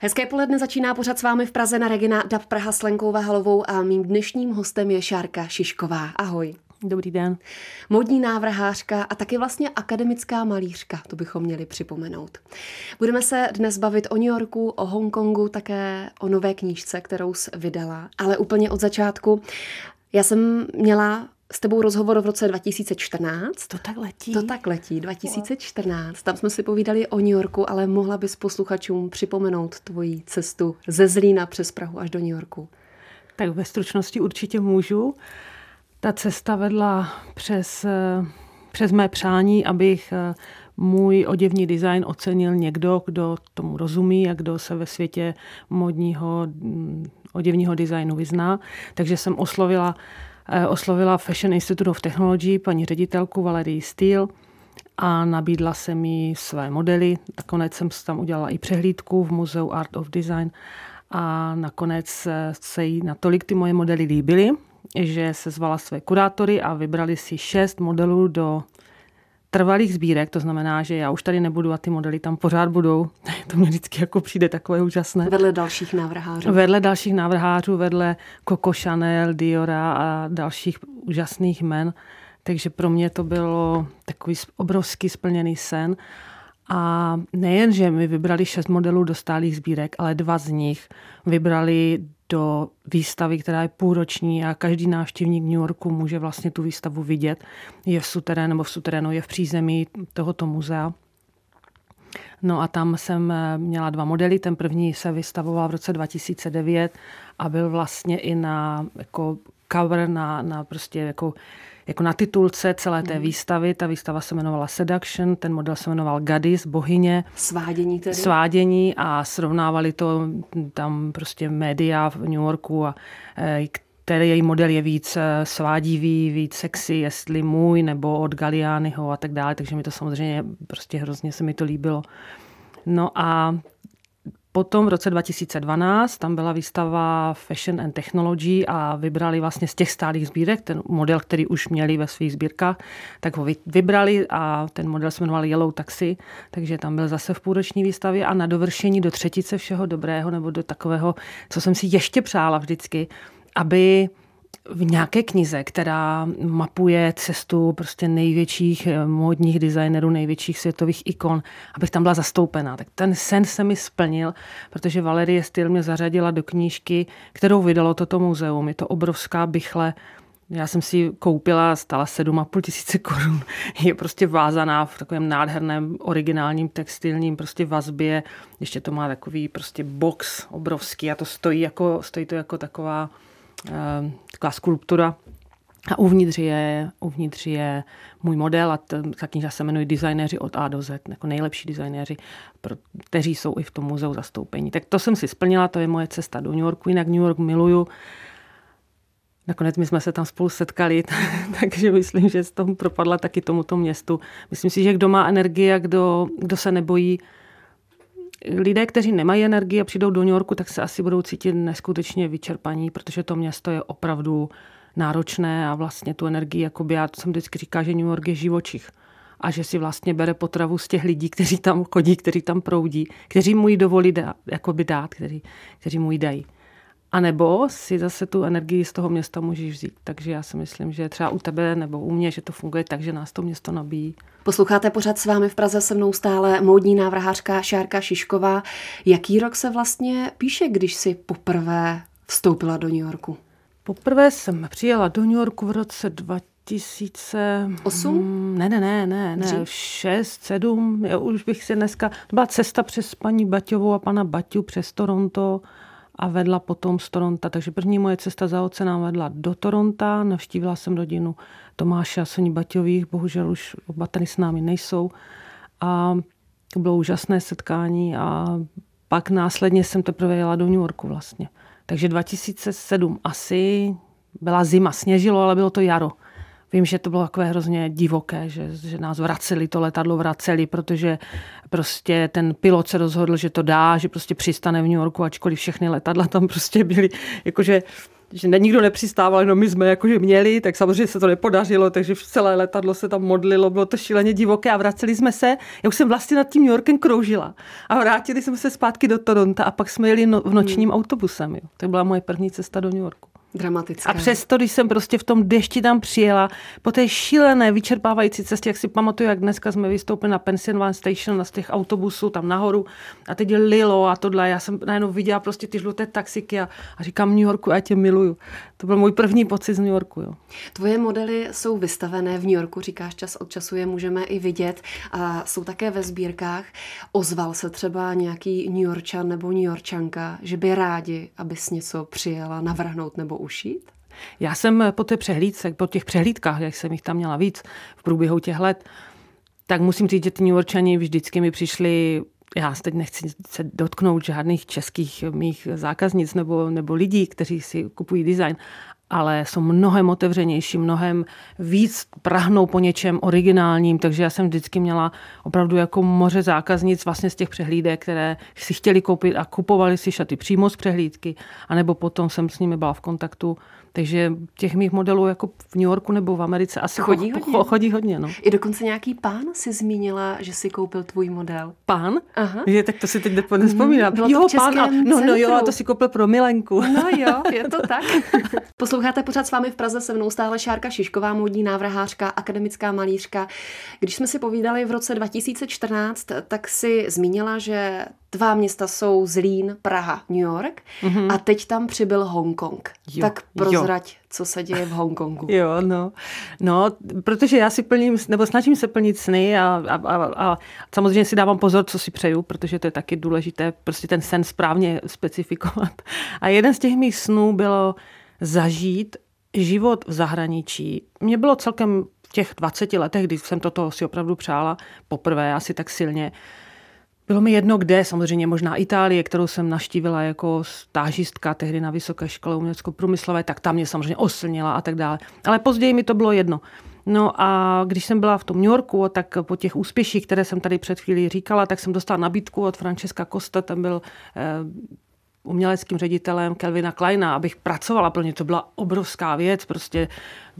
Hezké poledne začíná pořad s vámi v Praze na Regina DAB Praha s Lenkou Vahalovou a mým dnešním hostem je Šárka Šišková. Ahoj. Dobrý den. Modní návrhářka a taky vlastně akademická malířka, to bychom měli připomenout. Budeme se dnes bavit o New Yorku, o Hongkongu, také o nové knížce, kterou jsi vydala, ale úplně od začátku. Já jsem měla s tebou rozhovor v roce 2014. To tak letí. To tak letí, 2014. Tam jsme si povídali o New Yorku, ale mohla bys posluchačům připomenout tvoji cestu ze Zlína přes Prahu až do New Yorku. Tak ve stručnosti určitě můžu. Ta cesta vedla přes, přes mé přání, abych můj oděvní design ocenil někdo, kdo tomu rozumí a kdo se ve světě modního oděvního designu vyzná. Takže jsem oslovila Eh, oslovila Fashion Institute of Technology, paní ředitelku Valerii Steele, a nabídla se mi své modely. Nakonec jsem tam udělala i přehlídku v Muzeu Art of Design a nakonec se jí natolik ty moje modely líbily, že se zvala své kurátory a vybrali si šest modelů do trvalých sbírek, to znamená, že já už tady nebudu a ty modely tam pořád budou. To mě vždycky jako přijde takové úžasné. Vedle dalších návrhářů. Vedle dalších návrhářů, vedle Coco Chanel, Diora a dalších úžasných men. Takže pro mě to bylo takový obrovský splněný sen. A nejen, že mi vybrali šest modelů do stálých sbírek, ale dva z nich vybrali do výstavy, která je půlroční a každý návštěvník New Yorku může vlastně tu výstavu vidět. Je v suterénu, nebo v suterénu je v přízemí tohoto muzea. No a tam jsem eh, měla dva modely. Ten první se vystavoval v roce 2009 a byl vlastně i na jako cover, na, na prostě jako jako na titulce celé té hmm. výstavy. Ta výstava se jmenovala Seduction, ten model se jmenoval Gadis, bohyně. Svádění tedy? Svádění a srovnávali to tam prostě média v New Yorku a eh, který její model je víc eh, svádivý, víc sexy, jestli můj nebo od Galiányho a tak dále, takže mi to samozřejmě prostě hrozně se mi to líbilo. No a Potom v roce 2012 tam byla výstava Fashion and Technology a vybrali vlastně z těch stálých sbírek, ten model, který už měli ve svých sbírkách, tak ho vybrali a ten model se jmenoval Yellow Taxi, takže tam byl zase v půlroční výstavě a na dovršení do třetice všeho dobrého nebo do takového, co jsem si ještě přála vždycky, aby v nějaké knize, která mapuje cestu prostě největších eh, módních designerů, největších světových ikon, abych tam byla zastoupená. Tak ten sen se mi splnil, protože Valerie Styl mě zařadila do knížky, kterou vydalo toto muzeum. Je to obrovská bychle, já jsem si ji koupila, stala 7,5 tisíce korun. Je prostě vázaná v takovém nádherném originálním textilním prostě vazbě. Ještě to má takový prostě box obrovský a to stojí, jako, stojí to jako taková taková skulptura. A uvnitř je, uvnitř je můj model a ta kniha se jmenuje Designéři od A do Z, jako nejlepší designéři, kteří jsou i v tom muzeu zastoupení. Tak to jsem si splnila, to je moje cesta do New Yorku, jinak New York miluju. Nakonec my jsme se tam spolu setkali, takže myslím, že z toho propadla taky tomuto městu. Myslím si, že kdo má energii a kdo, kdo se nebojí lidé, kteří nemají energii a přijdou do New Yorku, tak se asi budou cítit neskutečně vyčerpaní, protože to město je opravdu náročné a vlastně tu energii, jakoby já jsem vždycky říká, že New York je živočich a že si vlastně bere potravu z těch lidí, kteří tam chodí, kteří tam proudí, kteří mu ji dovolí dát, jakoby dát, kteří, kteří mu ji dají. A nebo si zase tu energii z toho města můžeš vzít. Takže já si myslím, že třeba u tebe nebo u mě, že to funguje tak, že nás to město nabíjí. Posloucháte pořád s vámi v Praze se mnou stále módní návrhářka Šárka Šišková. Jaký rok se vlastně píše, když si poprvé vstoupila do New Yorku? Poprvé jsem přijela do New Yorku v roce 2008? Hmm, ne, ne, ne, ne, ne, 6, 7, já už bych si dneska, to byla cesta přes paní Baťovou a pana Baťu přes Toronto a vedla potom z Toronto. Takže první moje cesta za oceánem vedla do Toronto, navštívila jsem rodinu Tomáše a Soní Baťových, bohužel už oba tady s námi nejsou. A to bylo úžasné setkání a pak následně jsem teprve jela do New Yorku vlastně. Takže 2007 asi byla zima, sněžilo, ale bylo to jaro. Vím, že to bylo takové hrozně divoké, že, že nás vraceli, to letadlo vraceli, protože prostě ten pilot se rozhodl, že to dá, že prostě přistane v New Yorku, ačkoliv všechny letadla tam prostě byly, jakože že nikdo nepřistával, jenom my jsme jakože měli, tak samozřejmě se to nepodařilo, takže celé letadlo se tam modlilo, bylo to šíleně divoké a vraceli jsme se. Já už jsem vlastně nad tím New Yorkem kroužila a vrátili jsme se zpátky do Toronto a pak jsme jeli no, v nočním autobusem. Jo. To byla moje první cesta do New Yorku. Dramatické. A přesto, když jsem prostě v tom dešti tam přijela, po té šílené, vyčerpávající cestě, jak si pamatuju, jak dneska jsme vystoupili na Pennsylvania Station, na z těch autobusů tam nahoru a teď lilo a tohle. Já jsem najednou viděla prostě ty žluté taxiky a, a říkám New Yorku, já tě miluju. To byl můj první pocit z New Yorku. Jo. Tvoje modely jsou vystavené v New Yorku, říkáš čas od času je můžeme i vidět a jsou také ve sbírkách. Ozval se třeba nějaký New Yorkčan nebo New Yorkčanka, že by rádi, abys něco přijela navrhnout nebo ušít? Já jsem po té přehlídce, po těch přehlídkách, jak jsem jich tam měla víc v průběhu těch let, tak musím říct, že ty New Yorkčani vždycky mi přišli já teď nechci se dotknout žádných českých mých zákaznic nebo, nebo lidí, kteří si kupují design, ale jsou mnohem otevřenější, mnohem víc prahnou po něčem originálním, takže já jsem vždycky měla opravdu jako moře zákaznic vlastně z těch přehlídek, které si chtěli koupit a kupovali si šaty přímo z přehlídky, anebo potom jsem s nimi byla v kontaktu takže těch mých modelů jako v New Yorku nebo v Americe asi chodí cho, hodně. chodí hodně no. I dokonce nějaký pán si zmínila, že si koupil tvůj model. Pán? Aha. Je, tak to si teď nespomínám. Bylo jo, pán, a, no, no jo, a to si koupil pro Milenku. No jo, je to tak. Posloucháte pořád s vámi v Praze se mnou stále Šárka Šišková, módní návrhářka, akademická malířka. Když jsme si povídali v roce 2014, tak si zmínila, že Tvá města jsou Zlín, Praha, New York mm-hmm. a teď tam přibyl Hongkong. Jo, tak prozrať, jo. co se děje v Hongkongu. Jo, no. No, protože já si plním, nebo snažím se plnit sny a, a, a, a samozřejmě si dávám pozor, co si přeju, protože to je taky důležité, prostě ten sen správně specifikovat. A jeden z těch mých snů bylo zažít život v zahraničí. Mně bylo celkem v těch 20 letech, kdy jsem toto si opravdu přála poprvé asi tak silně, bylo mi jedno kde, samozřejmě možná Itálie, kterou jsem naštívila jako stážistka tehdy na Vysoké škole umělecko-průmyslové, tak tam mě samozřejmě oslnila a tak dále. Ale později mi to bylo jedno. No a když jsem byla v tom New Yorku, tak po těch úspěších, které jsem tady před chvílí říkala, tak jsem dostala nabídku od Francesca Costa, ten byl eh, uměleckým ředitelem Kelvina Kleina, abych pracovala pro ně. To byla obrovská věc, prostě,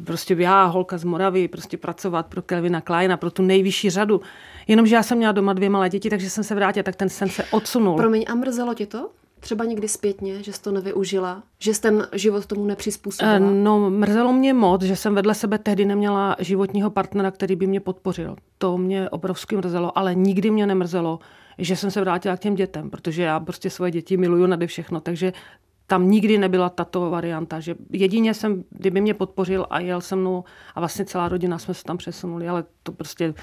prostě já, holka z Moravy, prostě pracovat pro Kelvina Kleina, pro tu nejvyšší řadu. Jenomže já jsem měla doma dvě malé děti, takže jsem se vrátila, tak ten sen se odsunul. Promiň, a mrzelo tě to? Třeba někdy zpětně, že jsi to nevyužila? Že jsi ten život tomu nepřizpůsobila? Eh, no, mrzelo mě moc, že jsem vedle sebe tehdy neměla životního partnera, který by mě podpořil. To mě obrovsky mrzelo, ale nikdy mě nemrzelo, že jsem se vrátila k těm dětem, protože já prostě svoje děti miluju nade všechno, takže tam nikdy nebyla tato varianta, že jedině jsem, kdyby mě podpořil a jel se mnou a vlastně celá rodina jsme se tam přesunuli, ale to prostě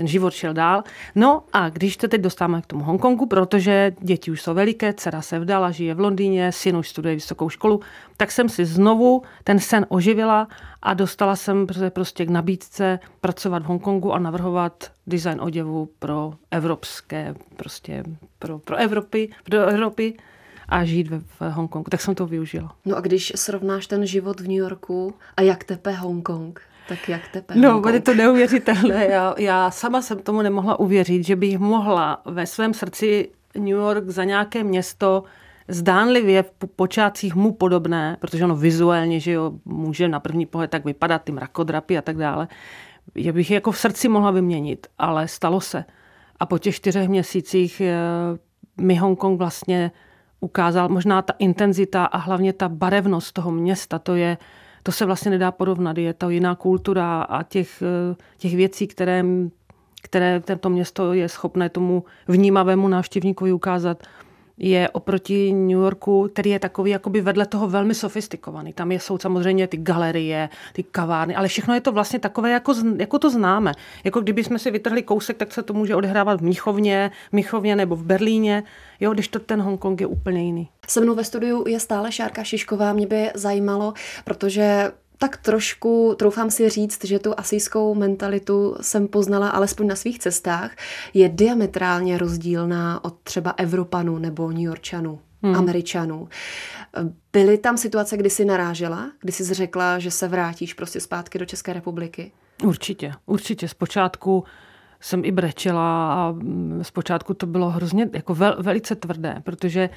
ten život šel dál. No a když se teď dostáváme k tomu Hongkongu, protože děti už jsou veliké, dcera se vdala, žije v Londýně, syn už studuje vysokou školu, tak jsem si znovu ten sen oživila a dostala jsem prostě k nabídce pracovat v Hongkongu a navrhovat design oděvu pro evropské, prostě pro, pro Evropy, pro Evropy a žít v, v Hongkongu. Tak jsem to využila. No a když srovnáš ten život v New Yorku a jak tepe Hongkong, tak jak tepe? No, bude to neuvěřitelné. Já, já sama jsem tomu nemohla uvěřit, že bych mohla ve svém srdci New York za nějaké město zdánlivě v počátcích mu podobné, protože ono vizuálně, že jo, může na první pohled tak vypadat, ty mrakodrapy a tak dále, že bych jako v srdci mohla vyměnit, ale stalo se. A po těch čtyřech měsících eh, mi Hongkong vlastně ukázal možná ta intenzita a hlavně ta barevnost toho města, to je, to se vlastně nedá porovnat. Je to jiná kultura a těch, eh, těch věcí, které, které tento město je schopné tomu vnímavému návštěvníkovi ukázat, je oproti New Yorku, který je takový jakoby vedle toho velmi sofistikovaný. Tam jsou samozřejmě ty galerie, ty kavárny, ale všechno je to vlastně takové, jako, jako to známe. Jako kdyby jsme si vytrhli kousek, tak se to může odehrávat v Míchovně, Míchovně nebo v Berlíně, jo, když to ten Hongkong je úplně jiný. Se mnou ve studiu je stále Šárka Šišková. Mě by zajímalo, protože tak trošku, troufám si říct, že tu asijskou mentalitu jsem poznala alespoň na svých cestách, je diametrálně rozdílná od třeba Evropanů nebo New Yorkčanů. hmm. Američanů. Byly tam situace, kdy jsi narážela, kdy jsi řekla, že se vrátíš prostě zpátky do České republiky? Určitě, určitě. Zpočátku jsem i brečela a mm, zpočátku to bylo hrozně jako vel, velice tvrdé, protože e,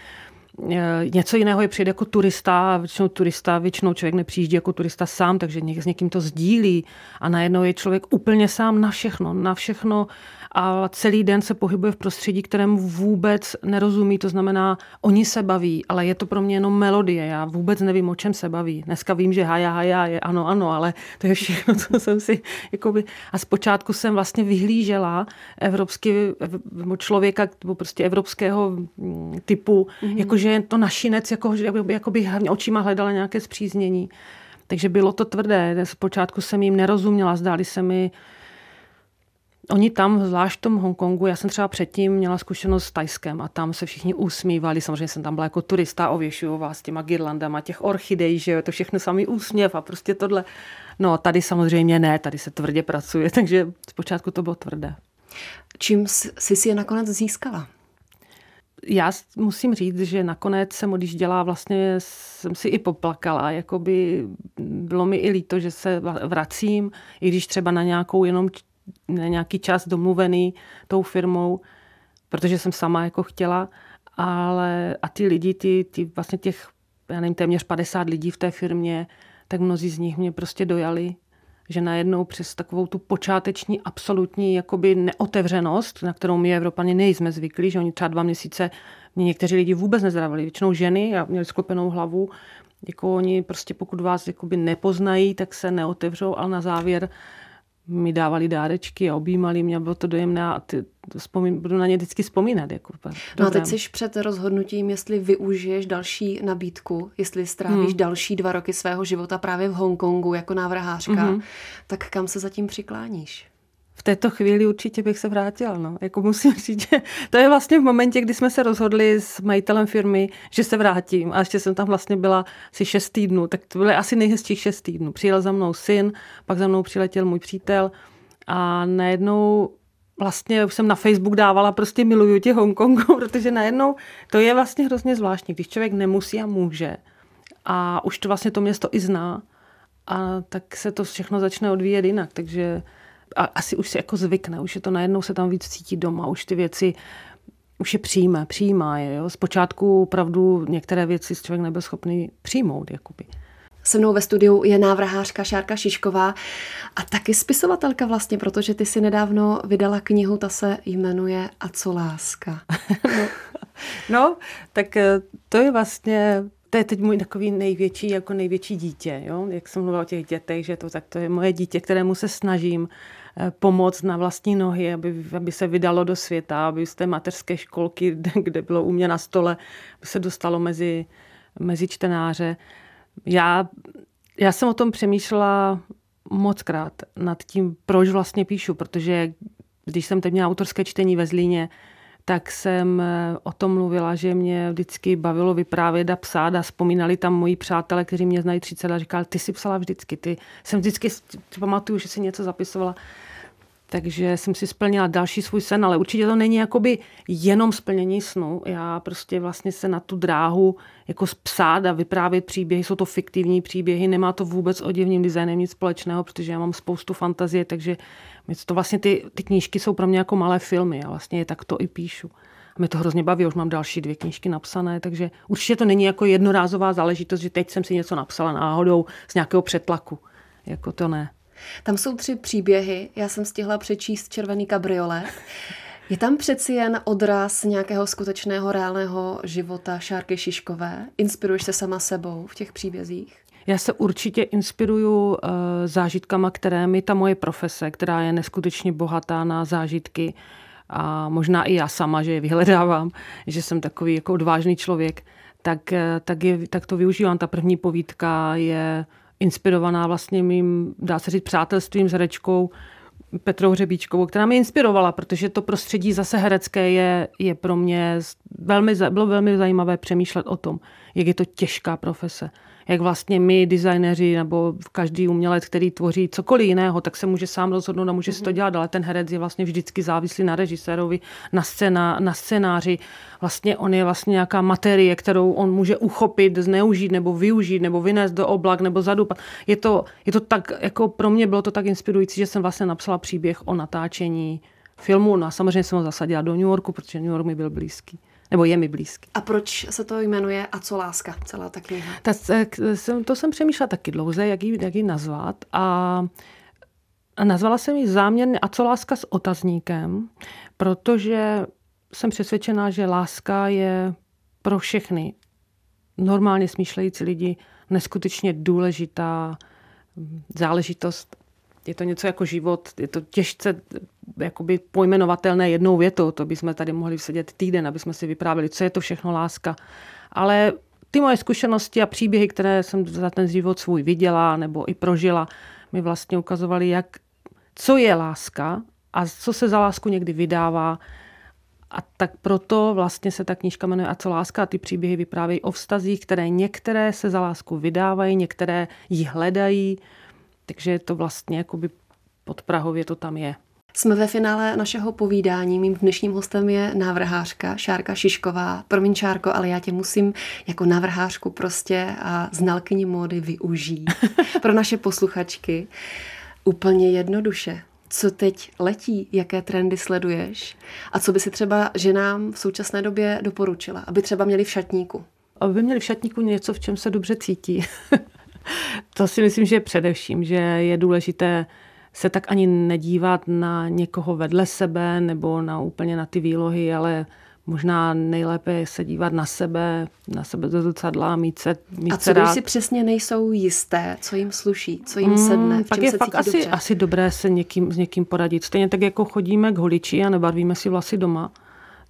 něco jiného je přijde jako turista, většinou turista, většinou člověk nepřijíždí jako turista sám, takže s někým to sdílí a najednou je člověk úplně sám na všechno, na všechno a celý den se pohybuje v prostředí, kterému vůbec nerozumí. To znamená, oni se baví, ale je to pro mě jenom melodie. Já vůbec nevím, o čem se baví. Dneska vím, že haja, haja je ano, ano, ale to je všechno, co jsem si... Jakoby, a zpočátku jsem vlastně vyhlížela evropský, člověka, nebo prostě evropského mm, typu, mm-hmm. jakože je to našinec, jako, jakoby očima hledala nějaké zpříznění. Takže bylo to tvrdé. Zpočátku jsem jim nerozuměla, zdáli se mi Oni tam, zvlášť v tom Hongkongu, já jsem třeba předtím měla zkušenost s Tajskem a tam se všichni usmívali. Samozřejmě jsem tam byla jako turista, ověšuju vás těma girlandama, těch orchidej, že jo, to všechno samý úsměv a prostě tohle. No tady samozřejmě ne, tady se tvrdě pracuje, takže zpočátku to bylo tvrdé. Čím jsi si je nakonec získala? já musím říct, že nakonec jsem odjížděla, vlastně jsem si i poplakala, jakoby bylo mi i líto, že se vracím, i když třeba na nějakou jenom na nějaký čas domluvený tou firmou, protože jsem sama jako chtěla, ale a ty lidi, ty, ty vlastně těch, já nevím, téměř 50 lidí v té firmě, tak mnozí z nich mě prostě dojali, že najednou přes takovou tu počáteční absolutní jakoby neotevřenost, na kterou my Evropani nejsme zvyklí, že oni třeba dva měsíce mě někteří lidi vůbec nezdravili, většinou ženy a měli sklopenou hlavu, jako oni prostě pokud vás jakoby nepoznají, tak se neotevřou, ale na závěr mi dávali dárečky a objímali mě, bylo to dojemné a ty, vzpomín, budu na ně vždycky vzpomínat. Jako, no a teď jsi před rozhodnutím, jestli využiješ další nabídku, jestli strávíš hmm. další dva roky svého života právě v Hongkongu jako návrhářka, hmm. tak kam se zatím přikláníš? V této chvíli určitě bych se vrátila. No. Jako musím říct, že to je vlastně v momentě, kdy jsme se rozhodli s majitelem firmy, že se vrátím. A ještě jsem tam vlastně byla asi šest týdnů, tak to byly asi nejhezčích šest týdnů. Přijel za mnou syn, pak za mnou přiletěl můj přítel a najednou vlastně už jsem na Facebook dávala prostě miluju tě Hongkongu, protože najednou to je vlastně hrozně zvláštní, když člověk nemusí a může a už to vlastně to město i zná a tak se to všechno začne odvíjet jinak, takže a asi už si jako zvykne, už je to najednou se tam víc cítí doma, už ty věci už je přijme, přijímá je. Jo? Zpočátku opravdu některé věci člověk nebyl schopný přijmout. Jakoby. Se mnou ve studiu je návrhářka Šárka Šišková a taky spisovatelka vlastně, protože ty si nedávno vydala knihu, ta se jmenuje A co láska? no, no, tak eh, to je vlastně to je teď můj takový největší, jako největší dítě, jo? jak jsem mluvila o těch dětech, že to, tak to je moje dítě, kterému se snažím Eh, pomoc na vlastní nohy, aby, aby se vydalo do světa, aby z té mateřské školky, kde bylo u mě na stole, aby se dostalo mezi, mezi čtenáře. Já, já jsem o tom přemýšlela moc krát nad tím, proč vlastně píšu, protože když jsem teď měla autorské čtení ve Zlíně, tak jsem eh, o tom mluvila, že mě vždycky bavilo vyprávět a psát a vzpomínali tam moji přátelé, kteří mě znají 30 let a říkali, ty si psala vždycky, ty jsem vždycky, pamatuju, že si něco zapisovala. Takže jsem si splnila další svůj sen, ale určitě to není jakoby jenom splnění snu. Já prostě vlastně se na tu dráhu jako psát a vyprávět příběhy, jsou to fiktivní příběhy, nemá to vůbec o divním designem nic společného, protože já mám spoustu fantazie, takže to vlastně ty, ty knížky jsou pro mě jako malé filmy a vlastně je tak to i píšu. A mě to hrozně baví, už mám další dvě knížky napsané, takže určitě to není jako jednorázová záležitost, že teď jsem si něco napsala náhodou z nějakého přetlaku. Jako to ne. Tam jsou tři příběhy. Já jsem stihla přečíst Červený kabriolet. Je tam přeci jen odraz nějakého skutečného reálného života Šárky Šiškové? Inspiruješ se sama sebou v těch příbězích? Já se určitě inspiruju uh, zážitkama, které mi ta moje profese, která je neskutečně bohatá na zážitky, a možná i já sama, že je vyhledávám, že jsem takový jako odvážný člověk, tak, eh, tak, je, tak to využívám. Ta první povídka je inspirovaná vlastně mým, dá se říct, přátelstvím s herečkou Petrou Hřebíčkovou, která mě inspirovala, protože to prostředí zase herecké je, je pro mě velmi, bylo velmi zajímavé přemýšlet o tom, jak je to těžká profese jak vlastně my, designéři nebo každý umělec, který tvoří cokoliv jiného, tak se může sám rozhodnout a může si to mhm. dělat, ale ten herec je vlastně vždycky závislý na režisérovi, na, scéna, na scénáři. Vlastně on je vlastně nějaká materie, kterou on může uchopit, zneužít nebo využít nebo vynést do oblak nebo zadupat. Je to, je to tak, jako pro mě bylo to tak inspirující, že jsem vlastně napsala příběh o natáčení filmu. No a samozřejmě jsem ho zasadila do New Yorku, protože New York mi byl blízký nebo je mi blízký. A proč se to jmenuje A co láska, celá ta kniha? Ta, to jsem přemýšlela taky dlouze, jak ji, jak ji nazvat a a nazvala jsem ji záměrně A co láska s otazníkem, protože jsem přesvědčená, že láska je pro všechny normálně smýšlející lidi neskutečně důležitá záležitost je to něco jako život, je to těžce jakoby pojmenovatelné jednou větou, to bychom tady mohli sedět týden, aby jsme si vyprávěli, co je to všechno láska. Ale ty moje zkušenosti a příběhy, které jsem za ten život svůj viděla nebo i prožila, mi vlastně ukazovaly, jak, co je láska a co se za lásku někdy vydává. A tak proto vlastně se ta knížka jmenuje A co láska a ty příběhy vyprávějí o vztazích, které některé se za lásku vydávají, některé ji hledají, takže je to vlastně jakoby pod Prahově to tam je. Jsme ve finále našeho povídání. Mým dnešním hostem je návrhářka Šárka Šišková. Promiň, Šárko, ale já tě musím jako návrhářku prostě a znalkyni módy využít pro naše posluchačky. Úplně jednoduše. Co teď letí, jaké trendy sleduješ a co by si třeba ženám v současné době doporučila, aby třeba měli v šatníku? Aby měli v šatníku něco, v čem se dobře cítí. to si myslím, že především, že je důležité se tak ani nedívat na někoho vedle sebe nebo na úplně na ty výlohy, ale možná nejlépe je se dívat na sebe, na sebe do zrcadla, mít se mít A co když si přesně nejsou jisté, co jim sluší, co jim sedne, mm, v čem je se fakt asi, dobře? asi dobré se někým, s někým poradit. Stejně tak, jako chodíme k holiči a nebarvíme si vlasy doma,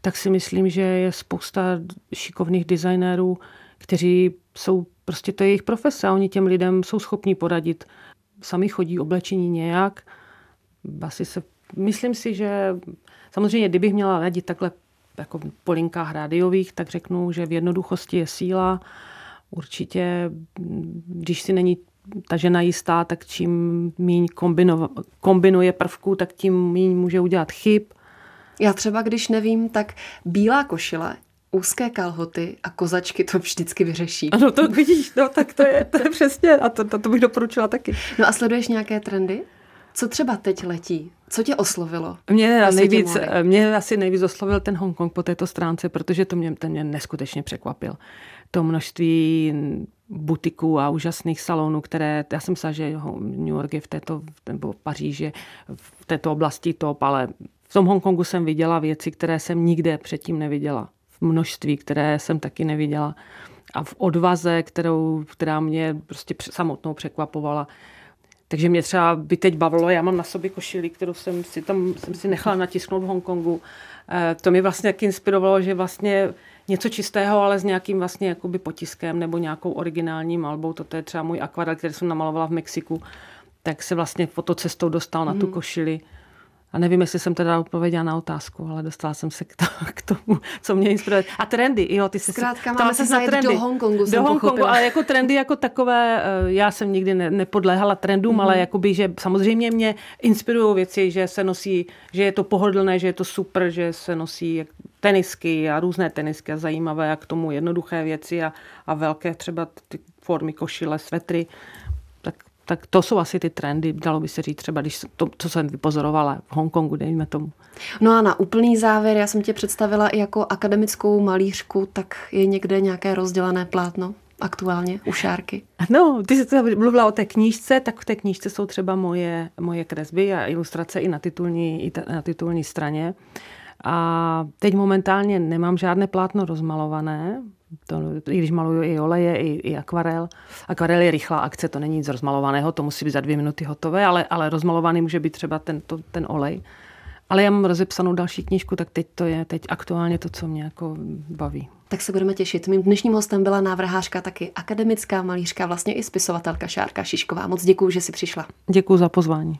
tak si myslím, že je spousta šikovných designérů, kteří jsou prostě to je jejich profese oni těm lidem jsou schopni poradit. Sami chodí oblečení nějak. Asi se, myslím si, že samozřejmě, kdybych měla radit takhle jako po linkách rádiových, tak řeknu, že v jednoduchosti je síla. Určitě, když si není ta žena jistá, tak čím míň kombinuje prvků, tak tím míň může udělat chyb. Já třeba, když nevím, tak bílá košile úzké kalhoty a kozačky to vždycky vyřeší. Ano, to vidíš, no tak to je, to je přesně a to, to, to bych doporučila taky. No a sleduješ nějaké trendy? Co třeba teď letí? Co tě oslovilo? Mě, nejvíc, mě asi nejvíc oslovil ten Hongkong po této stránce, protože to mě, ten mě neskutečně překvapil. To množství butiků a úžasných salonů, které, já jsem myslela, že New York je v této, nebo Paříž je v této oblasti top, ale v tom Hongkongu jsem viděla věci, které jsem nikde předtím neviděla množství, které jsem taky neviděla. A v odvaze, kterou, která mě prostě samotnou překvapovala. Takže mě třeba by teď bavilo, já mám na sobě košili, kterou jsem si tam jsem si nechala natisknout v Hongkongu. Eh, to mě vlastně jak inspirovalo, že vlastně něco čistého, ale s nějakým vlastně jakoby potiskem nebo nějakou originální malbou. Toto je třeba můj akvarel, který jsem namalovala v Mexiku. Tak se vlastně fotocestou dostal na tu mhm. košili. A nevím, jestli jsem teda odpověděla na otázku, ale dostala jsem se k, to, k tomu, co mě inspiruje. A trendy, jo, ty jsi Zkrátka, máme se zajet do Hongkongu, Do Hongkongu, ale jako trendy jako takové, eh, já jsem nikdy ne, nepodléhala trendům, mm-hmm. ale jakoby, že samozřejmě mě inspirují věci, že se nosí, že je to pohodlné, že je to super, že se nosí tenisky a různé tenisky a zajímavé a k tomu jednoduché věci a, a velké třeba ty formy košile, svetry tak to jsou asi ty trendy, dalo by se říct třeba, když to, co jsem vypozorovala v Hongkongu, dejme tomu. No a na úplný závěr, já jsem tě představila i jako akademickou malířku, tak je někde nějaké rozdělené plátno aktuálně u Šárky? No, ty jsi mluvila o té knížce, tak v té knížce jsou třeba moje, moje kresby a ilustrace i na titulní, i na titulní straně. A teď momentálně nemám žádné plátno rozmalované, to, i když maluju i oleje, i, i akvarel. Akvarel je rychlá akce, to není nic rozmalovaného, to musí být za dvě minuty hotové, ale, ale rozmalovaný může být třeba ten, to, ten olej. Ale já mám rozepsanou další knížku, tak teď to je teď aktuálně to, co mě jako baví. Tak se budeme těšit. Mým dnešním hostem byla návrhářka, taky akademická malířka, vlastně i spisovatelka Šárka Šišková. Moc děkuji, že jsi přišla. Děkuji za pozvání.